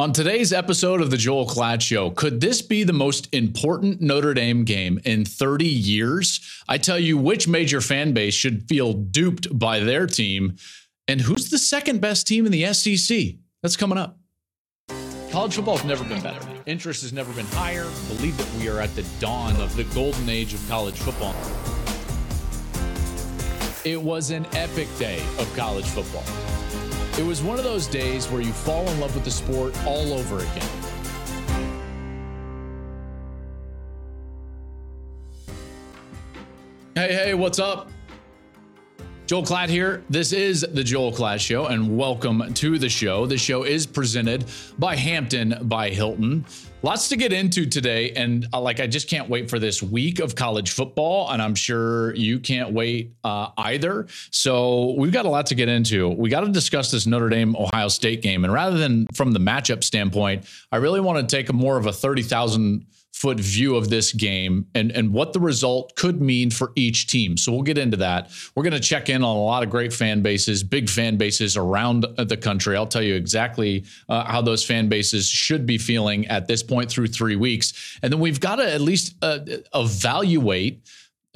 On today's episode of the Joel Klatt Show, could this be the most important Notre Dame game in 30 years? I tell you which major fan base should feel duped by their team, and who's the second best team in the SEC? That's coming up. College football has never been better. Interest has never been higher. I Believe that we are at the dawn of the golden age of college football. It was an epic day of college football. It was one of those days where you fall in love with the sport all over again. Hey, hey, what's up? Joel Klatt here. This is the Joel Klatt Show, and welcome to the show. The show is presented by Hampton by Hilton. Lots to get into today, and uh, like I just can't wait for this week of college football, and I'm sure you can't wait uh, either. So we've got a lot to get into. We got to discuss this Notre Dame Ohio State game, and rather than from the matchup standpoint, I really want to take a more of a thirty thousand foot view of this game and, and what the result could mean for each team. So we'll get into that. We're going to check in on a lot of great fan bases, big fan bases around the country. I'll tell you exactly uh, how those fan bases should be feeling at this point through three weeks. And then we've got to at least uh, evaluate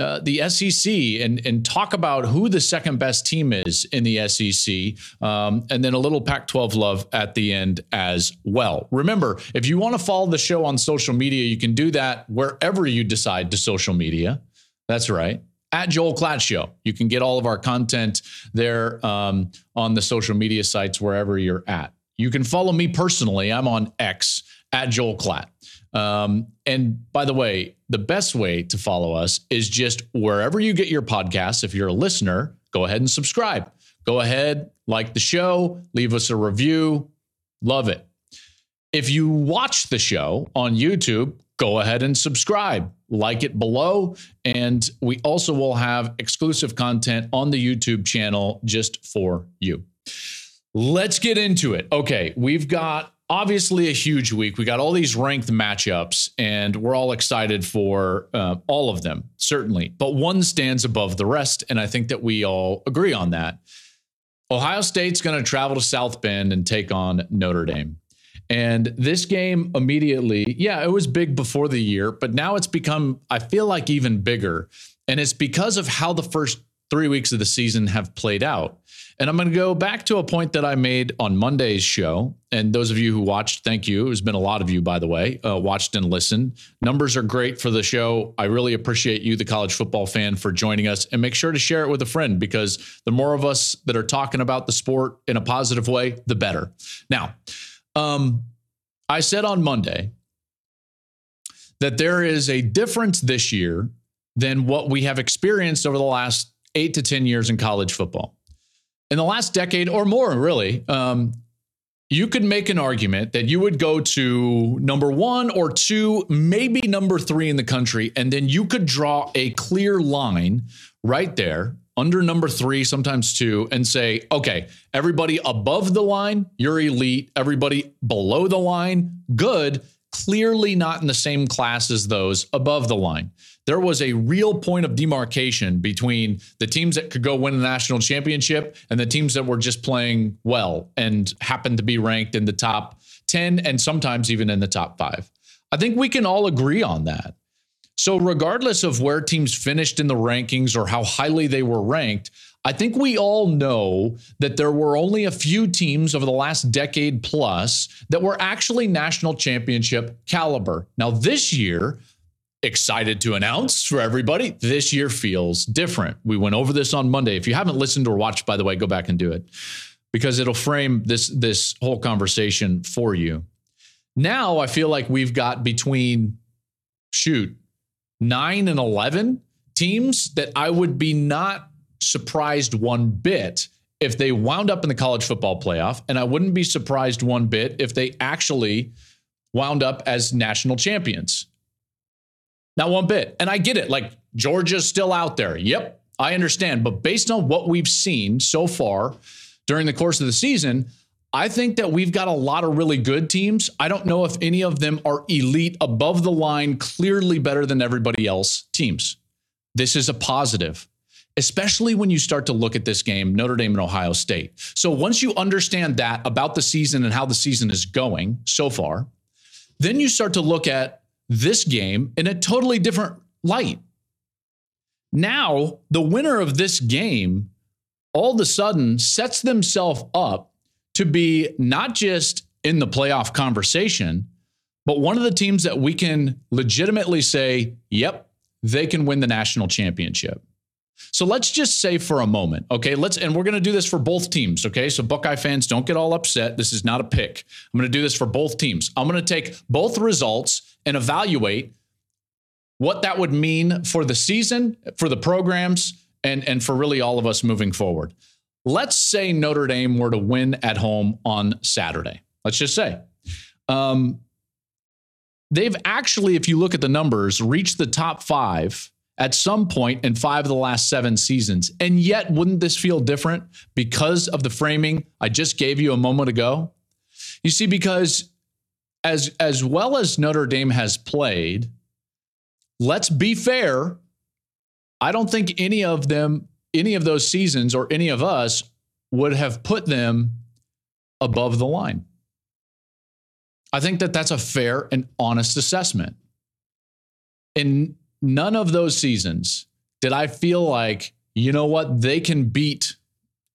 uh, the SEC and and talk about who the second best team is in the SEC, um, and then a little Pac-12 love at the end as well. Remember, if you want to follow the show on social media, you can do that wherever you decide to social media. That's right. At Joel Klatt Show. You can get all of our content there um, on the social media sites wherever you're at. You can follow me personally. I'm on X at Joel Klatt. Um, and by the way, the best way to follow us is just wherever you get your podcasts. If you're a listener, go ahead and subscribe. Go ahead, like the show, leave us a review. Love it. If you watch the show on YouTube, go ahead and subscribe, like it below. And we also will have exclusive content on the YouTube channel just for you. Let's get into it. Okay, we've got obviously a huge week. We got all these ranked matchups, and we're all excited for uh, all of them, certainly. But one stands above the rest, and I think that we all agree on that. Ohio State's going to travel to South Bend and take on Notre Dame. And this game immediately, yeah, it was big before the year, but now it's become, I feel like, even bigger. And it's because of how the first three weeks of the season have played out. And I'm going to go back to a point that I made on Monday's show. And those of you who watched, thank you. There's been a lot of you, by the way, uh, watched and listened. Numbers are great for the show. I really appreciate you, the college football fan, for joining us. And make sure to share it with a friend because the more of us that are talking about the sport in a positive way, the better. Now, um, I said on Monday that there is a difference this year than what we have experienced over the last eight to 10 years in college football in the last decade or more, really, um, you could make an argument that you would go to number one or two, maybe number three in the country, and then you could draw a clear line right there under number three, sometimes two, and say, okay, everybody above the line, you're elite. Everybody below the line, good. Clearly not in the same class as those above the line there was a real point of demarcation between the teams that could go win a national championship and the teams that were just playing well and happened to be ranked in the top 10 and sometimes even in the top five. I think we can all agree on that. So, regardless of where teams finished in the rankings or how highly they were ranked, I think we all know that there were only a few teams over the last decade plus that were actually national championship caliber. Now, this year, excited to announce for everybody this year feels different. We went over this on Monday. If you haven't listened or watched by the way, go back and do it because it'll frame this this whole conversation for you. Now I feel like we've got between shoot 9 and 11 teams that I would be not surprised one bit if they wound up in the college football playoff and I wouldn't be surprised one bit if they actually wound up as national champions. Not one bit. And I get it. Like Georgia's still out there. Yep, I understand. But based on what we've seen so far during the course of the season, I think that we've got a lot of really good teams. I don't know if any of them are elite, above the line, clearly better than everybody else teams. This is a positive. Especially when you start to look at this game, Notre Dame and Ohio State. So once you understand that about the season and how the season is going so far, then you start to look at this game in a totally different light. Now, the winner of this game all of a sudden sets themselves up to be not just in the playoff conversation, but one of the teams that we can legitimately say, yep, they can win the national championship. So let's just say for a moment, okay, let's, and we're going to do this for both teams, okay? So Buckeye fans, don't get all upset. This is not a pick. I'm going to do this for both teams. I'm going to take both results and evaluate what that would mean for the season, for the programs, and, and for really all of us moving forward. Let's say Notre Dame were to win at home on Saturday. Let's just say. Um, they've actually, if you look at the numbers, reached the top five at some point in five of the last seven seasons. And yet, wouldn't this feel different because of the framing I just gave you a moment ago? You see, because as as well as Notre Dame has played, let's be fair. I don't think any of them, any of those seasons, or any of us would have put them above the line. I think that that's a fair and honest assessment. In none of those seasons did I feel like, you know what, they can beat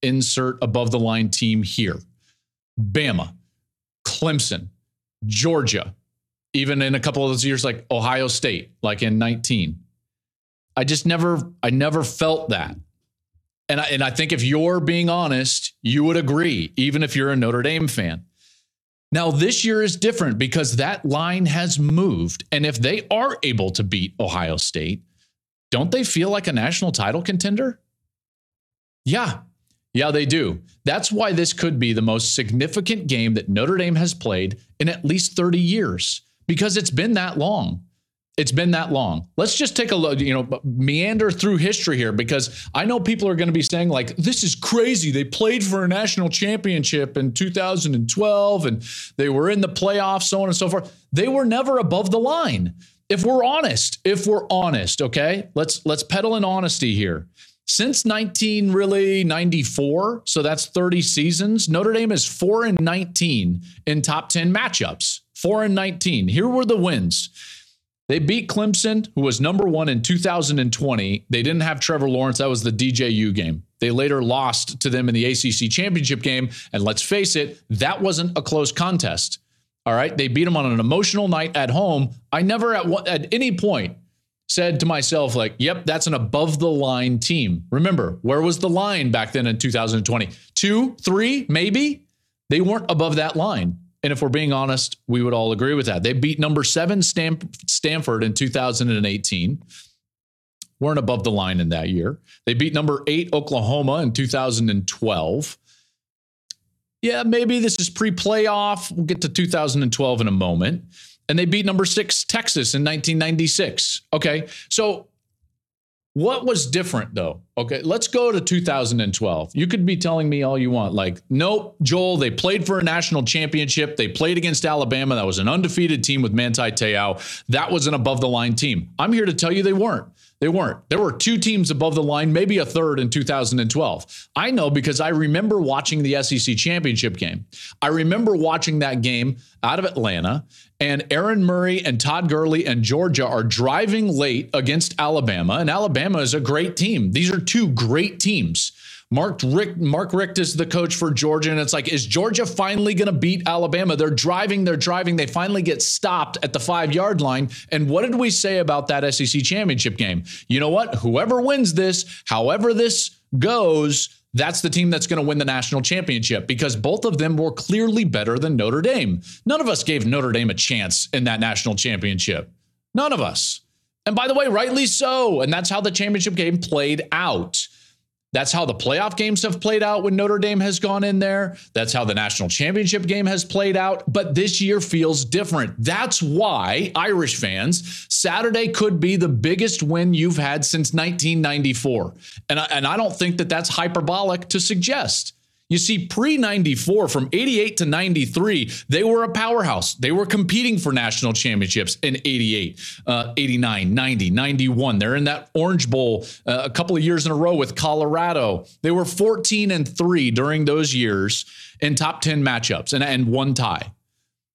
insert above the line team here. Bama, Clemson, Georgia, even in a couple of those years like Ohio State, like in 19. I just never I never felt that. And I, and I think if you're being honest, you would agree, even if you're a Notre Dame fan. Now, this year is different because that line has moved. And if they are able to beat Ohio State, don't they feel like a national title contender? Yeah. Yeah, they do. That's why this could be the most significant game that Notre Dame has played in at least 30 years because it's been that long. It's been that long. Let's just take a look, you know, meander through history here because I know people are going to be saying, like, this is crazy. They played for a national championship in 2012 and they were in the playoffs, so on and so forth. They were never above the line. If we're honest, if we're honest, okay, let's let's pedal in honesty here. Since 19 really 94, so that's 30 seasons, Notre Dame is 4 and 19 in top 10 matchups. 4 and 19. Here were the wins. They beat Clemson, who was number one in 2020. They didn't have Trevor Lawrence. That was the DJU game. They later lost to them in the ACC championship game. And let's face it, that wasn't a close contest. All right. They beat them on an emotional night at home. I never at, at any point said to myself, like, yep, that's an above the line team. Remember, where was the line back then in 2020? Two, three, maybe? They weren't above that line. And if we're being honest, we would all agree with that. They beat number seven Stanford in 2018, weren't above the line in that year. They beat number eight Oklahoma in 2012. Yeah, maybe this is pre playoff. We'll get to 2012 in a moment. And they beat number six Texas in 1996. Okay. So what was different though? Okay, let's go to 2012. You could be telling me all you want. Like, nope, Joel, they played for a national championship. They played against Alabama. That was an undefeated team with Manti Te'o. That was an above the line team. I'm here to tell you they weren't. They weren't. There were two teams above the line, maybe a third in 2012. I know because I remember watching the SEC championship game. I remember watching that game out of Atlanta, and Aaron Murray and Todd Gurley and Georgia are driving late against Alabama, and Alabama is a great team. These are two great teams. Mark Richt, Mark Richt is the coach for Georgia, and it's like, is Georgia finally going to beat Alabama? They're driving, they're driving. They finally get stopped at the five yard line. And what did we say about that SEC championship game? You know what? Whoever wins this, however this goes, that's the team that's going to win the national championship because both of them were clearly better than Notre Dame. None of us gave Notre Dame a chance in that national championship. None of us. And by the way, rightly so. And that's how the championship game played out. That's how the playoff games have played out when Notre Dame has gone in there. That's how the national championship game has played out. But this year feels different. That's why, Irish fans, Saturday could be the biggest win you've had since 1994. And I, and I don't think that that's hyperbolic to suggest. You see, pre 94, from 88 to 93, they were a powerhouse. They were competing for national championships in 88, uh, 89, 90, 91. They're in that Orange Bowl uh, a couple of years in a row with Colorado. They were 14 and 3 during those years in top 10 matchups and, and one tie.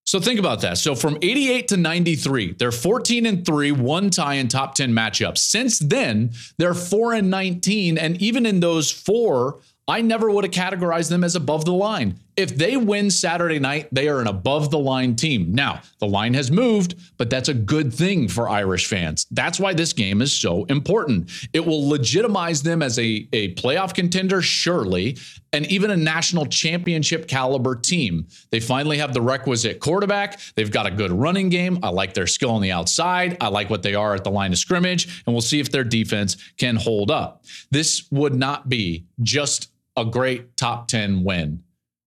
So think about that. So from 88 to 93, they're 14 and 3, one tie in top 10 matchups. Since then, they're 4 and 19 and even in those 4, I never would have categorized them as above the line. If they win Saturday night, they are an above the line team. Now, the line has moved, but that's a good thing for Irish fans. That's why this game is so important. It will legitimize them as a, a playoff contender, surely, and even a national championship caliber team. They finally have the requisite quarterback. They've got a good running game. I like their skill on the outside. I like what they are at the line of scrimmage, and we'll see if their defense can hold up. This would not be just a great top 10 win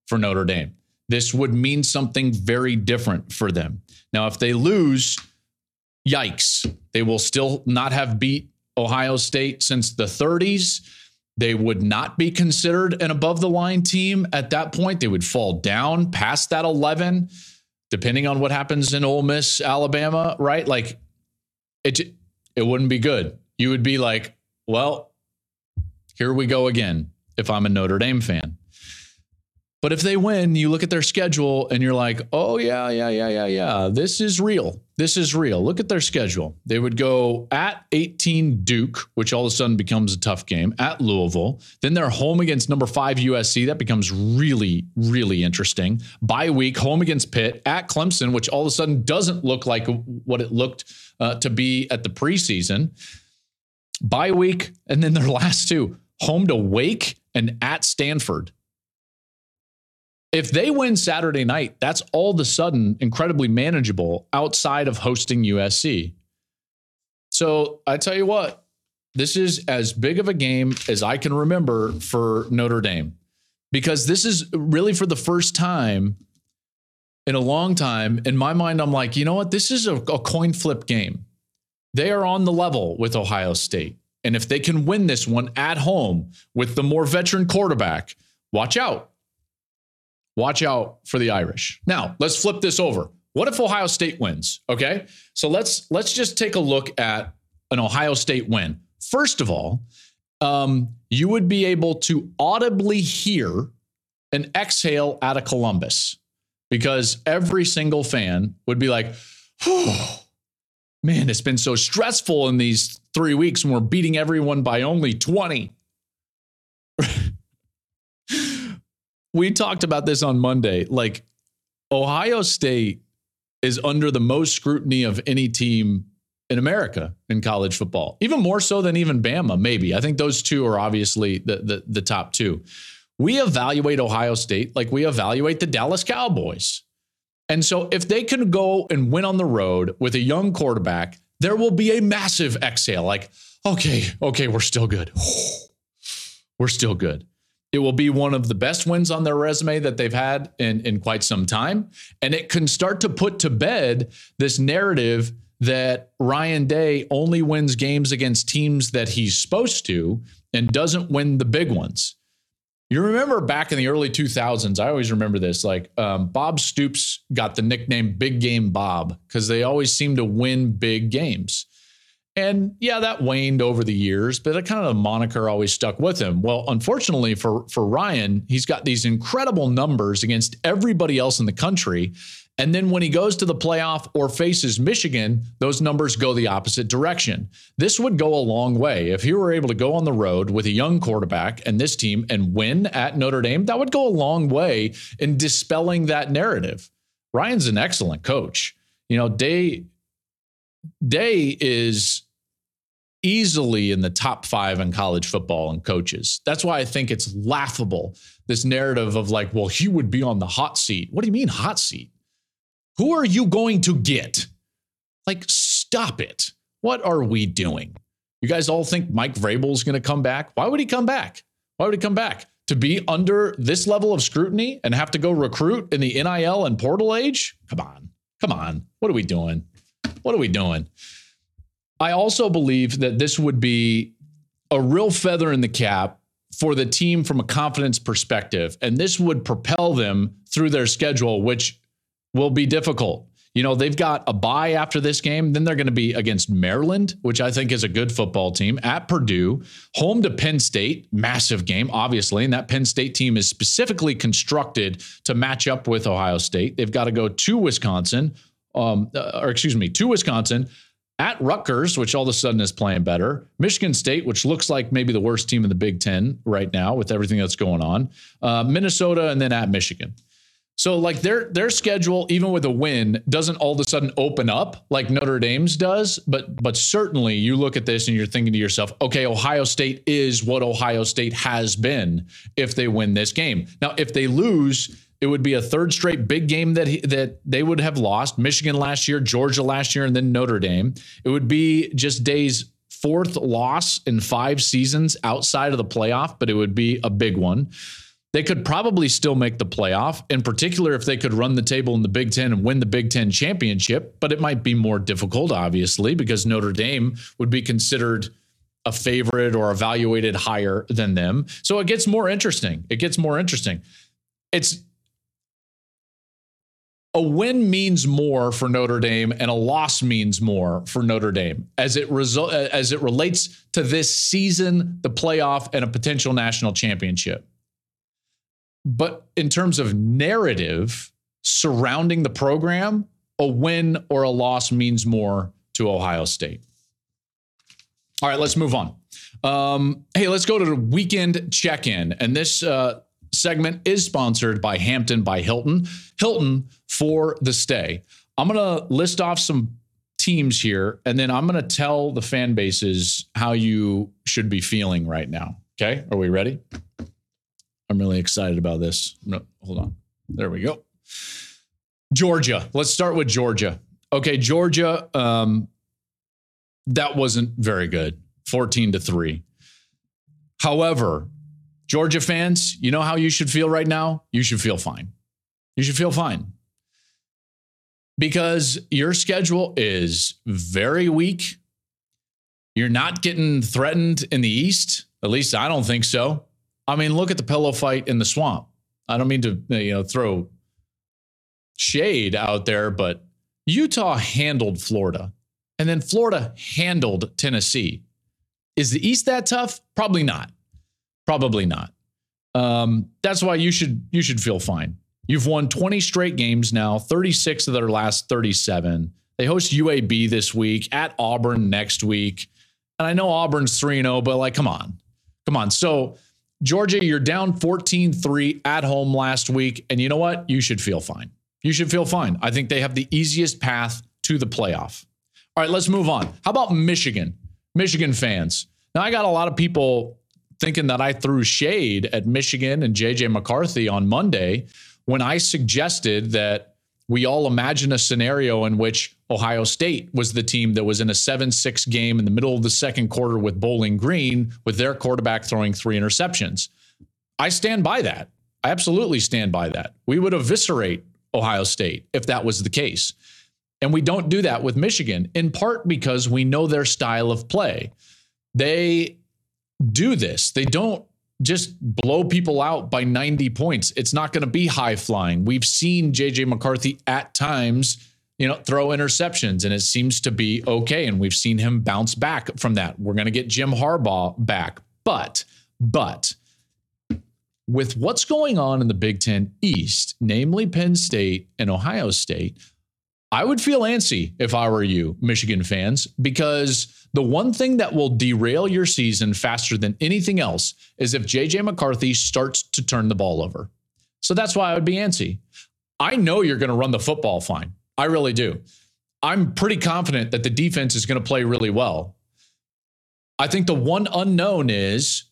for Notre Dame. This would mean something very different for them. Now, if they lose, yikes, they will still not have beat Ohio State since the 30s. They would not be considered an above the line team at that point. They would fall down past that 11, depending on what happens in Ole Miss, Alabama, right? Like it, it wouldn't be good. You would be like, well, here we go again if I'm a Notre Dame fan. But if they win, you look at their schedule and you're like, oh, yeah, yeah, yeah, yeah, yeah. This is real. This is real. Look at their schedule. They would go at 18 Duke, which all of a sudden becomes a tough game, at Louisville. Then they're home against number five USC. That becomes really, really interesting. Bye week, home against Pitt, at Clemson, which all of a sudden doesn't look like what it looked uh, to be at the preseason. Bye week, and then their last two home to Wake and at Stanford. If they win Saturday night, that's all of a sudden incredibly manageable outside of hosting USC. So I tell you what, this is as big of a game as I can remember for Notre Dame because this is really for the first time in a long time. In my mind, I'm like, you know what? This is a, a coin flip game. They are on the level with Ohio State. And if they can win this one at home with the more veteran quarterback, watch out. Watch out for the Irish. Now, let's flip this over. What if Ohio State wins? Okay? So let's let's just take a look at an Ohio State win. First of all, um, you would be able to audibly hear an exhale out of Columbus because every single fan would be like, oh, man, it's been so stressful in these three weeks and we're beating everyone by only 20. we talked about this on Monday. Like, Ohio State is under the most scrutiny of any team in America in college football, even more so than even Bama, maybe. I think those two are obviously the, the, the top two. We evaluate Ohio State like we evaluate the Dallas Cowboys. And so if they can go and win on the road with a young quarterback there will be a massive exhale like, okay, okay, we're still good. we're still good. It will be one of the best wins on their resume that they've had in, in quite some time. And it can start to put to bed this narrative that Ryan Day only wins games against teams that he's supposed to and doesn't win the big ones. You remember back in the early 2000s, I always remember this. Like um, Bob Stoops got the nickname Big Game Bob because they always seemed to win big games. And yeah, that waned over the years, but that kind of moniker always stuck with him. Well, unfortunately for for Ryan, he's got these incredible numbers against everybody else in the country. And then when he goes to the playoff or faces Michigan, those numbers go the opposite direction. This would go a long way. If he were able to go on the road with a young quarterback and this team and win at Notre Dame, that would go a long way in dispelling that narrative. Ryan's an excellent coach. You know, Day Day is easily in the top five in college football and coaches. That's why I think it's laughable, this narrative of like, well, he would be on the hot seat. What do you mean hot seat? Who are you going to get? Like, stop it. What are we doing? You guys all think Mike Vrabel's going to come back? Why would he come back? Why would he come back? To be under this level of scrutiny and have to go recruit in the NIL and portal age? Come on. Come on. What are we doing? What are we doing? I also believe that this would be a real feather in the cap for the team from a confidence perspective. And this would propel them through their schedule, which will be difficult. You know, they've got a bye after this game. Then they're going to be against Maryland, which I think is a good football team, at Purdue, home to Penn State, massive game, obviously. And that Penn State team is specifically constructed to match up with Ohio State. They've got to go to Wisconsin, um, uh, or excuse me, to Wisconsin, at Rutgers, which all of a sudden is playing better, Michigan State, which looks like maybe the worst team in the Big Ten right now with everything that's going on, uh, Minnesota, and then at Michigan. So like their their schedule, even with a win, doesn't all of a sudden open up like Notre Dame's does. But but certainly you look at this and you're thinking to yourself, okay, Ohio State is what Ohio State has been if they win this game. Now, if they lose, it would be a third straight big game that he, that they would have lost. Michigan last year, Georgia last year, and then Notre Dame. It would be just Day's fourth loss in five seasons outside of the playoff, but it would be a big one. They could probably still make the playoff, in particular if they could run the table in the Big Ten and win the Big Ten championship. But it might be more difficult, obviously, because Notre Dame would be considered a favorite or evaluated higher than them. So it gets more interesting. It gets more interesting. It's a win means more for Notre Dame and a loss means more for Notre Dame as it result as it relates to this season, the playoff and a potential national championship. But in terms of narrative surrounding the program, a win or a loss means more to Ohio State. All right, let's move on. Um, hey, let's go to the weekend check in. And this uh, segment is sponsored by Hampton by Hilton. Hilton for the stay. I'm going to list off some teams here, and then I'm going to tell the fan bases how you should be feeling right now. Okay. Are we ready? I'm really excited about this. No, hold on. There we go. Georgia. Let's start with Georgia. Okay. Georgia, um, that wasn't very good 14 to 3. However, Georgia fans, you know how you should feel right now? You should feel fine. You should feel fine because your schedule is very weak. You're not getting threatened in the East. At least I don't think so. I mean, look at the pillow fight in the swamp. I don't mean to, you know, throw shade out there, but Utah handled Florida and then Florida handled Tennessee. Is the East that tough? Probably not. Probably not. Um, that's why you should you should feel fine. You've won 20 straight games now, 36 of their last 37. They host UAB this week at Auburn next week. And I know Auburn's 3 0, but like, come on. Come on. So, Georgia, you're down 14 3 at home last week. And you know what? You should feel fine. You should feel fine. I think they have the easiest path to the playoff. All right, let's move on. How about Michigan? Michigan fans. Now, I got a lot of people thinking that I threw shade at Michigan and JJ McCarthy on Monday when I suggested that we all imagine a scenario in which Ohio State was the team that was in a 7 6 game in the middle of the second quarter with Bowling Green, with their quarterback throwing three interceptions. I stand by that. I absolutely stand by that. We would eviscerate Ohio State if that was the case. And we don't do that with Michigan, in part because we know their style of play. They do this, they don't just blow people out by 90 points. It's not going to be high flying. We've seen JJ McCarthy at times, you know, throw interceptions and it seems to be okay. And we've seen him bounce back from that. We're going to get Jim Harbaugh back. But, but with what's going on in the Big Ten East, namely Penn State and Ohio State, I would feel antsy if I were you, Michigan fans, because the one thing that will derail your season faster than anything else is if JJ McCarthy starts to turn the ball over. So that's why I would be antsy. I know you're going to run the football fine. I really do. I'm pretty confident that the defense is going to play really well. I think the one unknown is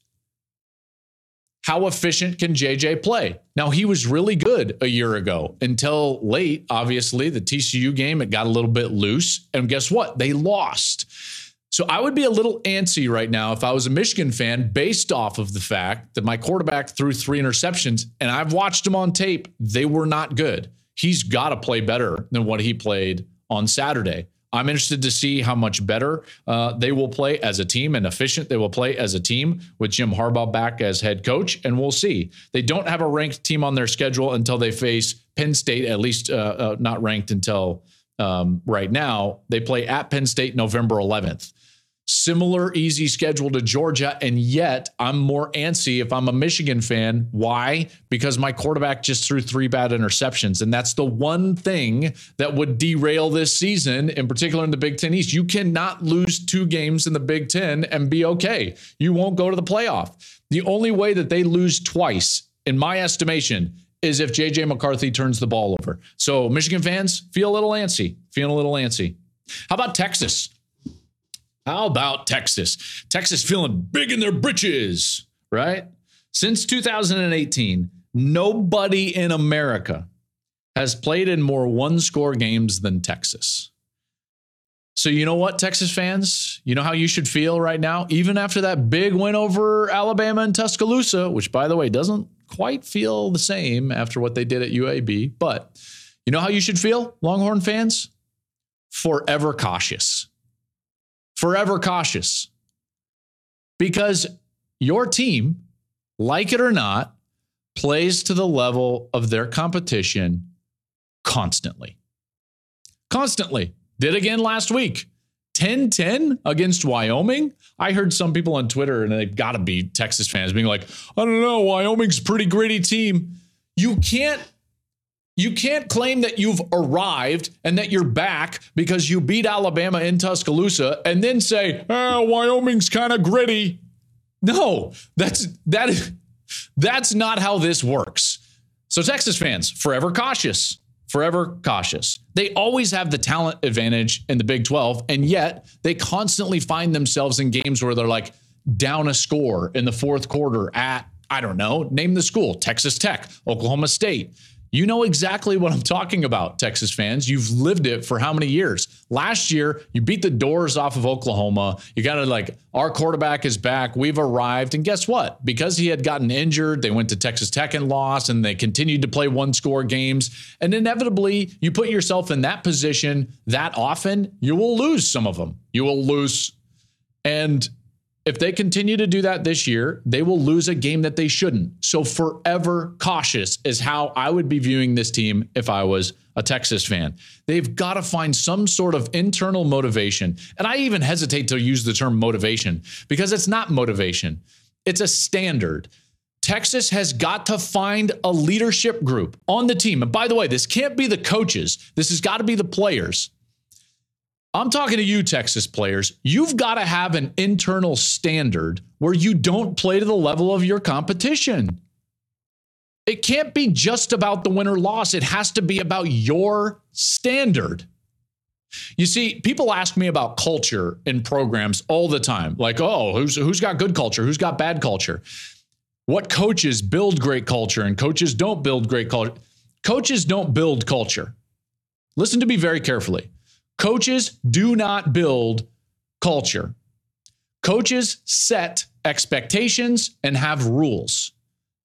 how efficient can JJ play? Now, he was really good a year ago until late. Obviously, the TCU game, it got a little bit loose. And guess what? They lost. So I would be a little antsy right now if I was a Michigan fan based off of the fact that my quarterback threw three interceptions and I've watched him on tape. They were not good. He's got to play better than what he played on Saturday. I'm interested to see how much better uh, they will play as a team and efficient they will play as a team with Jim Harbaugh back as head coach. And we'll see. They don't have a ranked team on their schedule until they face Penn State, at least uh, uh, not ranked until um, right now. They play at Penn State November 11th similar easy schedule to Georgia. And yet I'm more antsy if I'm a Michigan fan. Why? Because my quarterback just threw three bad interceptions. And that's the one thing that would derail this season, in particular in the Big Ten East. You cannot lose two games in the Big Ten and be okay. You won't go to the playoff. The only way that they lose twice, in my estimation, is if JJ McCarthy turns the ball over. So, Michigan fans, feel a little antsy, feel a little antsy. How about Texas? How about Texas? Texas feeling big in their britches, right? Since 2018, nobody in America has played in more one score games than Texas. So, you know what, Texas fans? You know how you should feel right now? Even after that big win over Alabama and Tuscaloosa, which, by the way, doesn't quite feel the same after what they did at UAB. But you know how you should feel, Longhorn fans? Forever cautious forever cautious because your team, like it or not, plays to the level of their competition constantly. Constantly. Did again last week. 10 10 against Wyoming. I heard some people on Twitter, and they've got to be Texas fans, being like, I don't know, Wyoming's pretty gritty team. You can't you can't claim that you've arrived and that you're back because you beat Alabama in Tuscaloosa and then say, oh, Wyoming's kind of gritty. No, that's that is that's not how this works. So Texas fans, forever cautious. Forever cautious. They always have the talent advantage in the Big 12, and yet they constantly find themselves in games where they're like down a score in the fourth quarter at, I don't know, name the school, Texas Tech, Oklahoma State. You know exactly what I'm talking about, Texas fans. You've lived it for how many years? Last year, you beat the doors off of Oklahoma. You got to like, our quarterback is back. We've arrived. And guess what? Because he had gotten injured, they went to Texas Tech and lost, and they continued to play one score games. And inevitably, you put yourself in that position that often, you will lose some of them. You will lose. And if they continue to do that this year, they will lose a game that they shouldn't. So, forever cautious is how I would be viewing this team if I was a Texas fan. They've got to find some sort of internal motivation. And I even hesitate to use the term motivation because it's not motivation, it's a standard. Texas has got to find a leadership group on the team. And by the way, this can't be the coaches, this has got to be the players. I'm talking to you, Texas players. You've got to have an internal standard where you don't play to the level of your competition. It can't be just about the win or loss, it has to be about your standard. You see, people ask me about culture in programs all the time. Like, oh, who's who's got good culture? Who's got bad culture? What coaches build great culture and coaches don't build great culture? Coaches don't build culture. Listen to me very carefully. Coaches do not build culture. Coaches set expectations and have rules.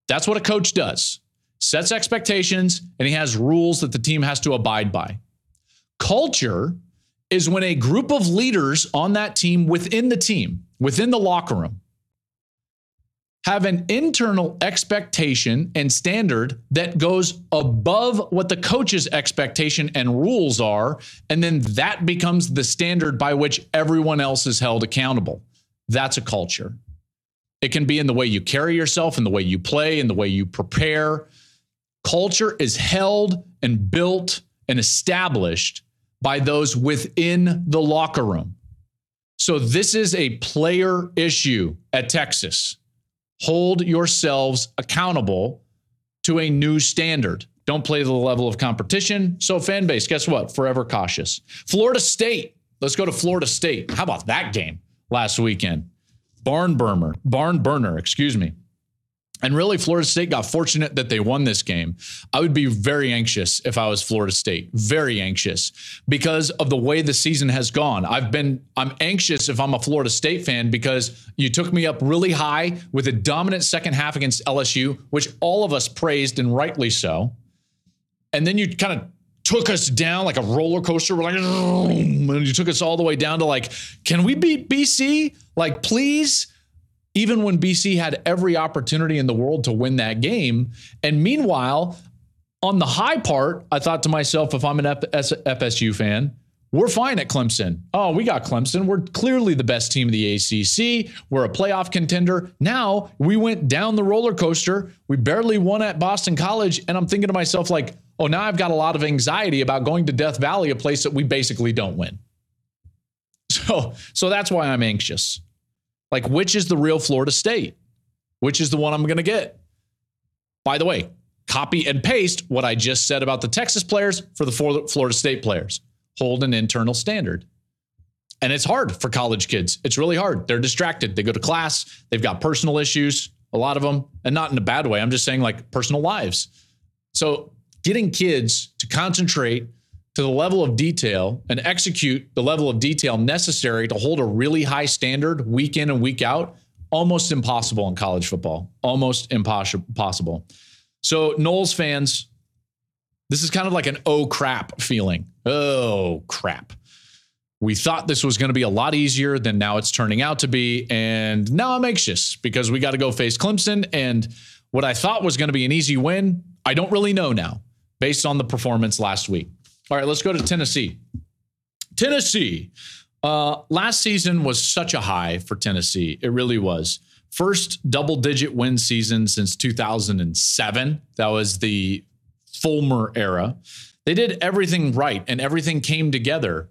That's what a coach does. Sets expectations and he has rules that the team has to abide by. Culture is when a group of leaders on that team within the team, within the locker room, have an internal expectation and standard that goes above what the coach's expectation and rules are. And then that becomes the standard by which everyone else is held accountable. That's a culture. It can be in the way you carry yourself, in the way you play, in the way you prepare. Culture is held and built and established by those within the locker room. So, this is a player issue at Texas hold yourselves accountable to a new standard. Don't play the level of competition. So, fan base, guess what? Forever cautious. Florida State. Let's go to Florida State. How about that game last weekend? Barn burner, barn burner, excuse me. And really, Florida State got fortunate that they won this game. I would be very anxious if I was Florida State, very anxious because of the way the season has gone. I've been, I'm anxious if I'm a Florida State fan because you took me up really high with a dominant second half against LSU, which all of us praised and rightly so. And then you kind of took us down like a roller coaster. We're like, and you took us all the way down to like, can we beat BC? Like, please. Even when BC had every opportunity in the world to win that game. And meanwhile, on the high part, I thought to myself, if I'm an FSU fan, we're fine at Clemson. Oh, we got Clemson. We're clearly the best team of the ACC. We're a playoff contender. Now we went down the roller coaster. We barely won at Boston College. And I'm thinking to myself, like, oh, now I've got a lot of anxiety about going to Death Valley, a place that we basically don't win. So, so that's why I'm anxious. Like, which is the real Florida State? Which is the one I'm going to get? By the way, copy and paste what I just said about the Texas players for the Florida State players. Hold an internal standard. And it's hard for college kids. It's really hard. They're distracted. They go to class, they've got personal issues, a lot of them, and not in a bad way. I'm just saying, like personal lives. So, getting kids to concentrate to the level of detail and execute the level of detail necessary to hold a really high standard week in and week out, almost impossible in college football. Almost impossible. So, Noles fans, this is kind of like an oh crap feeling. Oh crap. We thought this was going to be a lot easier than now it's turning out to be. And now I'm anxious because we got to go face Clemson. And what I thought was going to be an easy win, I don't really know now based on the performance last week. All right, let's go to Tennessee. Tennessee. Uh, last season was such a high for Tennessee. It really was. First double digit win season since 2007. That was the Fulmer era. They did everything right and everything came together.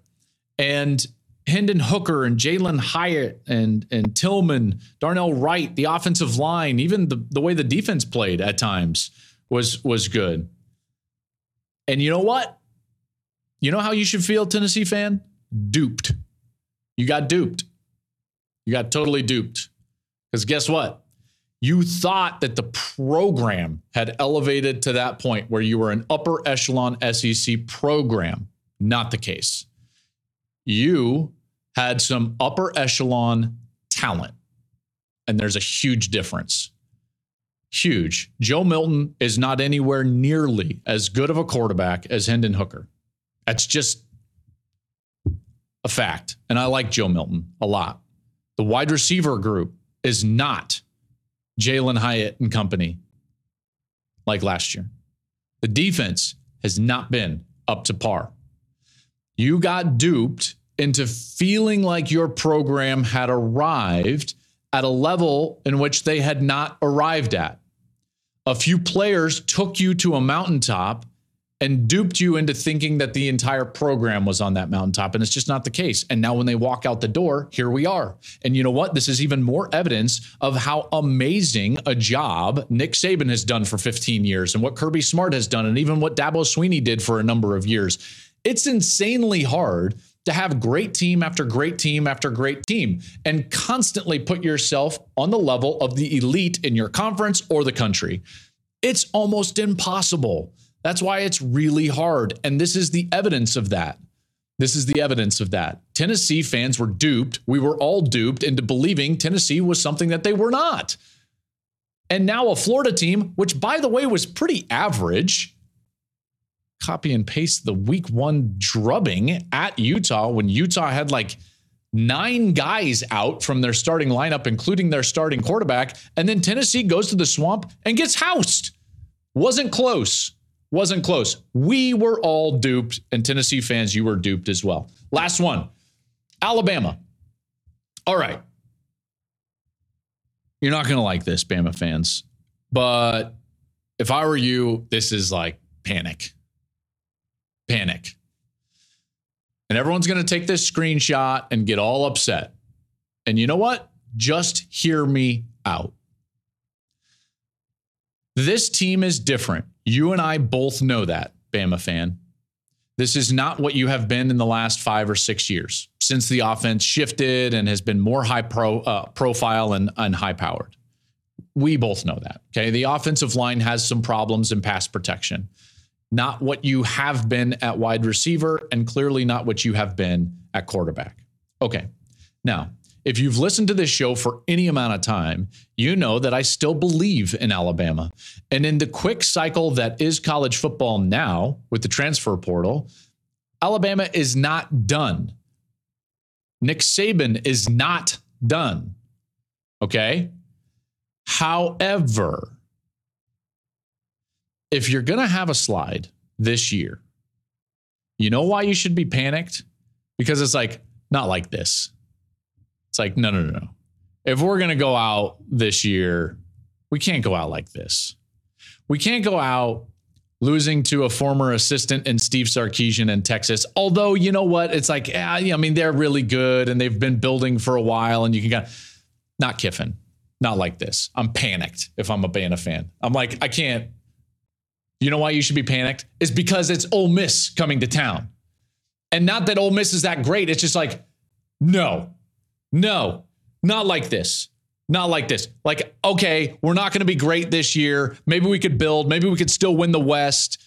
And Hendon Hooker and Jalin Hyatt and and Tillman, Darnell Wright, the offensive line, even the, the way the defense played at times was was good. And you know what? You know how you should feel, Tennessee fan? Duped. You got duped. You got totally duped. Because guess what? You thought that the program had elevated to that point where you were an upper echelon SEC program. Not the case. You had some upper echelon talent, and there's a huge difference. Huge. Joe Milton is not anywhere nearly as good of a quarterback as Hendon Hooker. That's just a fact. And I like Joe Milton a lot. The wide receiver group is not Jalin Hyatt and company like last year. The defense has not been up to par. You got duped into feeling like your program had arrived at a level in which they had not arrived at. A few players took you to a mountaintop and duped you into thinking that the entire program was on that mountaintop. And it's just not the case. And now when they walk out the door, here we are. And you know what? This is even more evidence of how amazing a job Nick Saban has done for 15 years and what Kirby Smart has done, and even what Dabo Swinney did for a number of years. It's insanely hard to have great team after great team after great team and constantly put yourself on the level of the elite in your conference or the country. It's almost impossible. That's why it's really hard. And this is the evidence of that. This is the evidence of that. Tennessee fans were duped. We were all duped into believing Tennessee was something that they were not. And now a Florida team, which by the way was pretty average, copy and paste the week one drubbing at Utah when Utah had like nine guys out from their starting lineup, including their starting quarterback. And then Tennessee goes to the swamp and gets housed. Wasn't close. Wasn't close. We were all duped, and Tennessee fans, you were duped as well. Last one Alabama. All right. You're not going to like this, Bama fans. But if I were you, this is like panic. Panic. And everyone's going to take this screenshot and get all upset. And you know what? Just hear me out. This team is different. You and I both know that, Bama fan. This is not what you have been in the last five or six years since the offense shifted and has been more high pro, uh, profile and, and high powered. We both know that. Okay. The offensive line has some problems in pass protection. Not what you have been at wide receiver, and clearly not what you have been at quarterback. Okay. Now, if you've listened to this show for any amount of time, you know that I still believe in Alabama. And in the quick cycle that is college football now with the transfer portal, Alabama is not done. Nick Saban is not done. Okay. However, if you're going to have a slide this year, you know why you should be panicked? Because it's like, not like this. It's like, no, no, no, no. If we're going to go out this year, we can't go out like this. We can't go out losing to a former assistant in Steve Sarkisian in Texas. Although, you know what? It's like, yeah, I mean, they're really good and they've been building for a while and you can get not Kiffin, not like this. I'm panicked if I'm a Bama fan. I'm like, I can't. You know why you should be panicked? Is because it's Ole Miss coming to town. And not that Ole Miss is that great. It's just like, no, no, not like this. Not like this. Like, okay, we're not going to be great this year. Maybe we could build. Maybe we could still win the West.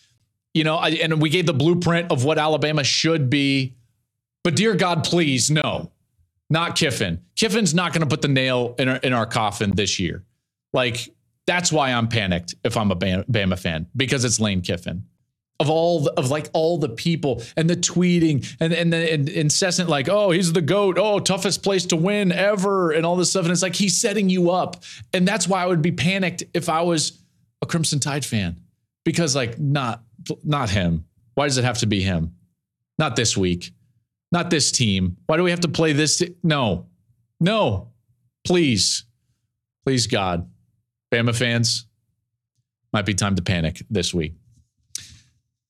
You know, I, and we gave the blueprint of what Alabama should be. But dear God, please, no, not Kiffin. Kiffin's not going to put the nail in our, in our coffin this year. Like, that's why I'm panicked if I'm a Bama fan because it's Lane Kiffin of all the, of like all the people and the tweeting and and the and incessant like oh he's the goat. Oh toughest place to win ever and all this stuff. And it's like he's setting you up. And that's why I would be panicked if I was a Crimson Tide fan because like not not him. Why does it have to be him? Not this week. Not this team. Why do we have to play this t- no. No. Please. Please God. Bama fans might be time to panic this week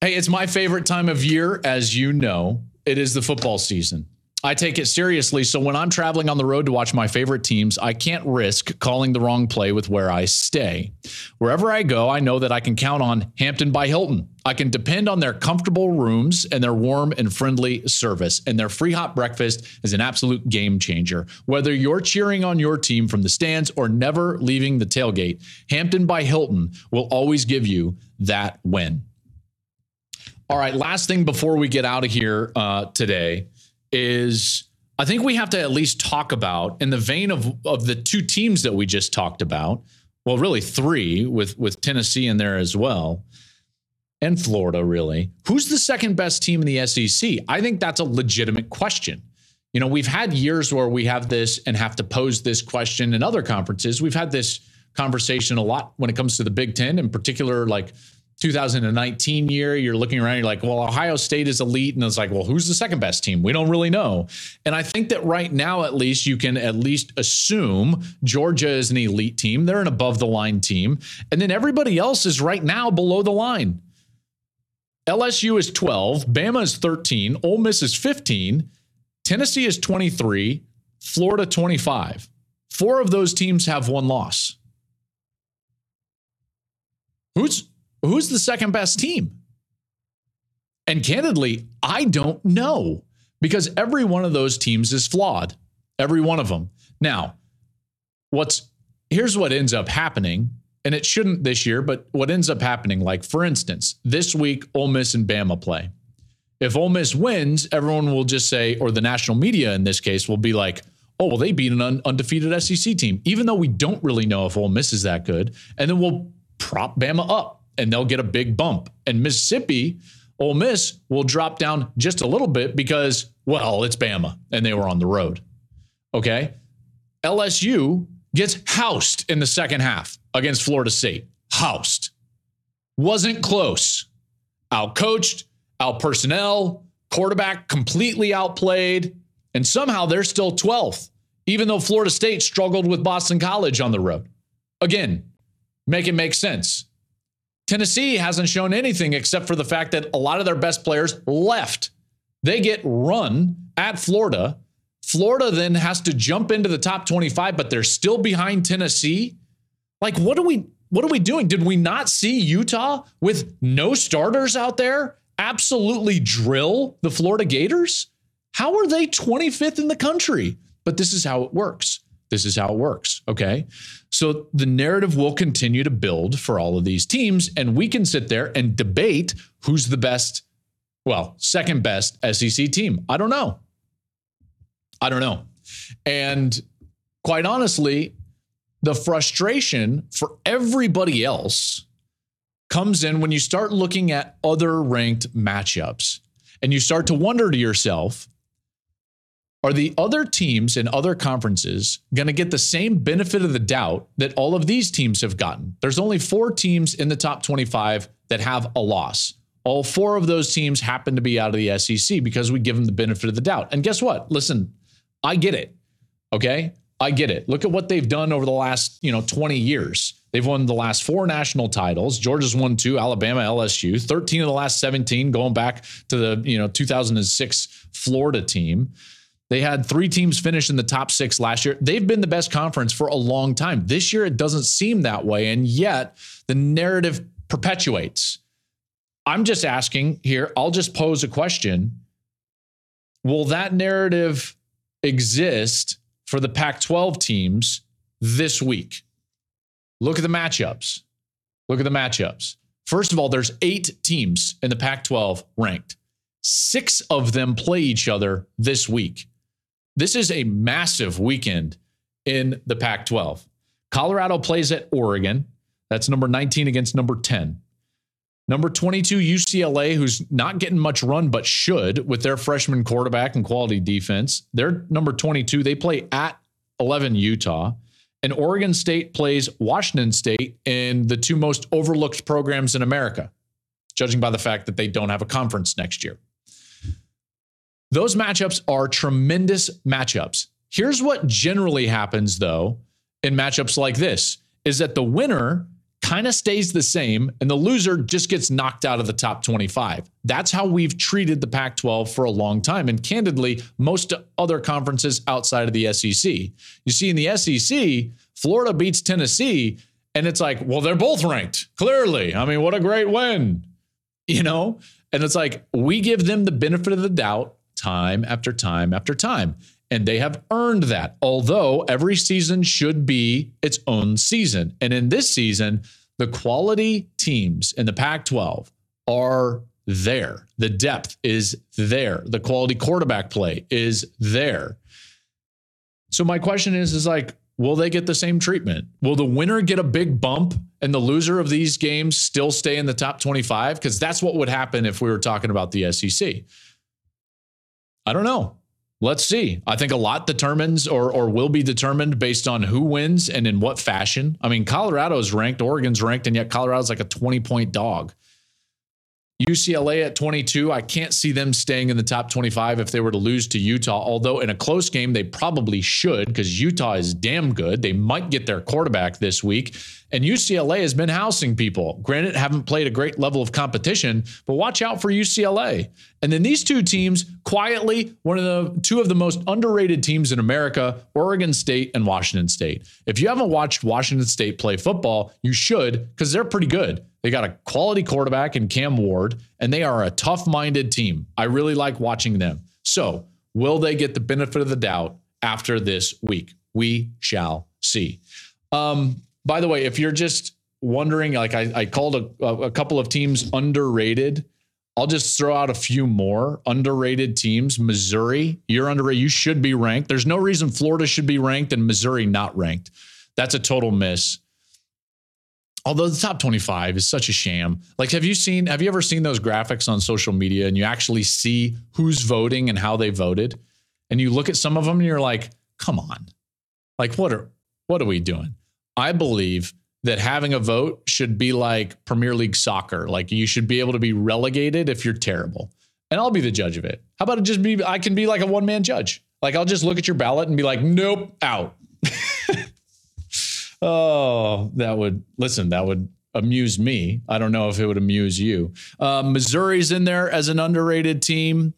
Hey, it's my favorite time of year, as you know. It is the football season. I take it seriously. So when I'm traveling on the road to watch my favorite teams, I can't risk calling the wrong play with where I stay. Wherever I go, I know that I can count on Hampton by Hilton. I can depend on their comfortable rooms and their warm and friendly service. And their free hot breakfast is an absolute game changer. Whether you're cheering on your team from the stands or never leaving the tailgate, Hampton by Hilton will always give you that win. All right, last thing before we get out of here uh, today is I think we have to at least talk about, in the vein of of the two teams that we just talked about. Well, really three with with Tennessee in there as well, and Florida. Really, who's the second best team in the SEC? I think that's a legitimate question. You know, we've had years where we have this and have to pose this question in other conferences. We've had this conversation a lot when it comes to the Big Ten, in particular, like 2019 year, you're looking around, you're like, well, Ohio State is elite. And it's like, well, who's the second best team? We don't really know. And I think that right now, at least, you can at least assume Georgia is an elite team. They're an above the line team. And then everybody else is right now below the line. LSU is 12, Bama is 13, Ole Miss is 15, Tennessee is 23, Florida 25. Four of those teams have one loss. Who's who's the second best team? And candidly, I don't know because every one of those teams is flawed. Every one of them. Now, what's here's what ends up happening, and it shouldn't this year, but what ends up happening, like for instance, this week, Ole Miss and Bama play. If Ole Miss wins, everyone will just say, or the national media in this case will be like, oh, well, they beat an un- undefeated SEC team, even though we don't really know if Ole Miss is that good. And then we'll prop Bama up and they'll get a big bump. And Mississippi, Ole Miss will drop down just a little bit because, well, it's Bama and they were on the road. Okay. LSU gets housed in the second half against Florida State. Housed. Wasn't close. Out coached, out personnel, quarterback completely outplayed. And somehow they're still 12th, even though Florida State struggled with Boston College on the road. Again, make it make sense. Tennessee hasn't shown anything except for the fact that a lot of their best players left. They get run at Florida. Florida then has to jump into the top 25, but they're still behind Tennessee. Like, what are we what are we doing? Did we not see Utah with no starters out there absolutely drill the Florida Gators? How are they 25th in the country? But this is how it works. This is how it works. Okay. So the narrative will continue to build for all of these teams, and we can sit there and debate who's the best, well, second best SEC team. I don't know. I don't know. And quite honestly, the frustration for everybody else comes in when you start looking at other ranked matchups and you start to wonder to yourself are the other teams in other conferences going to get the same benefit of the doubt that all of these teams have gotten? There's only four teams in the top 25 that have a loss. All four of those teams happen to be out of the SEC because we give them the benefit of the doubt. And guess what? Listen, I get it. Okay? I get it. Look at what they've done over the last, you know, 20 years. They've won the last four national titles. Georgia's won two, Alabama, LSU, 13 of the last 17 going back to the, you know, 2006 Florida team. They had three teams finish in the top six last year. They've been the best conference for a long time. This year, it doesn't seem that way. And yet, the narrative perpetuates. I'm just asking here, I'll just pose a question. Will that narrative exist for the Pac 12 teams this week? Look at the matchups. Look at the matchups. First of all, there's eight teams in the Pac 12 ranked. Six of them play each other this week. This is a massive weekend in the Pac 12. Colorado plays at Oregon. That's number 19 against number 10. Number 22, UCLA, who's not getting much run, but should with their freshman quarterback and quality defense. They're number 22. They play at 11, Utah. And Oregon State plays Washington State in the two most overlooked programs in America, judging by the fact that they don't have a conference next year. Those matchups are tremendous matchups. Here's what generally happens though in matchups like this is that the winner kind of stays the same and the loser just gets knocked out of the top 25. That's how we've treated the Pac 12 for a long time. And candidly, most other conferences outside of the SEC. You see, in the SEC, Florida beats Tennessee, and it's like, well, they're both ranked, clearly. I mean, what a great win, you know? And it's like, we give them the benefit of the doubt time after time after time. And they have earned that, although every season should be its own season. And in this season, the quality teams in the Pac 12 are there. The depth is there. The quality quarterback play is there. So my question is is like will they get the same treatment? Will the winner get a big bump and the loser of these games still stay in the top 25 because that's what would happen if we were talking about the SEC. I don't know. Let's see. I think a lot determines or or will be determined based on who wins and in what fashion. I mean, Colorado's ranked, Oregon's ranked, and yet Colorado's like a 20 point dog. UCLA at 22, I can't see them staying in the top 25 if they were to lose to Utah. Although in a close game, they probably should because Utah is damn good. They might get their quarterback this week. And UCLA has been housing people. Granted, haven't played a great level of competition, but watch out for UCLA. And then these two teams, quietly, one of the two of the most underrated teams in America, Oregon State and Washington State. If you haven't watched Washington State play football, you should because they're pretty good. They got a quality quarterback in Cam Ward, and they are a tough minded team. I really like watching them. So, will they get the benefit of the doubt after this week? We shall see. Um, by the way, if you're just wondering, like I, I called a, a couple of teams underrated. I'll just throw out a few more underrated teams. Missouri, you're underrated. You should be ranked. There's no reason Florida should be ranked and Missouri not ranked. That's a total miss. Although the top 25 is such a sham. Like, have you seen, have you ever seen those graphics on social media and you actually see who's voting and how they voted? And you look at some of them and you're like, come on. Like, what are, what are we doing? I believe that having a vote should be like Premier League soccer. Like you should be able to be relegated if you're terrible. And I'll be the judge of it. How about it just be I can be like a one man judge. Like I'll just look at your ballot and be like, nope, out. oh, that would listen, that would amuse me. I don't know if it would amuse you. Uh, Missouri's in there as an underrated team.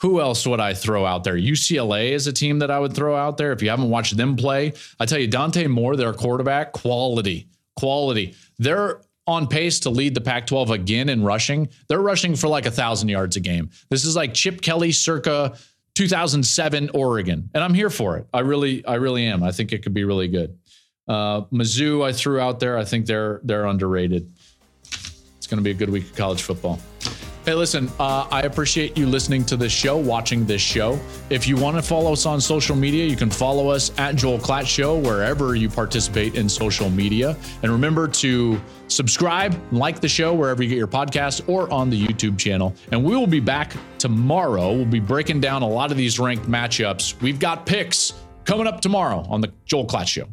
Who else would I throw out there? UCLA is a team that I would throw out there. If you haven't watched them play, I tell you, Dante Moore, their quarterback, quality, quality. They're on pace to lead the Pac 12 again in rushing. They're rushing for like a thousand yards a game. This is like Chip Kelly circa 2007 Oregon, and I'm here for it. I really, I really am. I think it could be really good. Uh, Mizzou, I threw out there. I think they're they're underrated. It's going to be a good week of college football. Hey, listen, uh, I appreciate you listening to this show, watching this show. If you want to follow us on social media, you can follow us at Joel Klatt Show wherever you participate in social media. And remember to subscribe, like the show wherever you get your podcast or on the YouTube channel. And we will be back tomorrow. We'll be breaking down a lot of these ranked matchups. We've got picks coming up tomorrow on the Joel Klatt Show.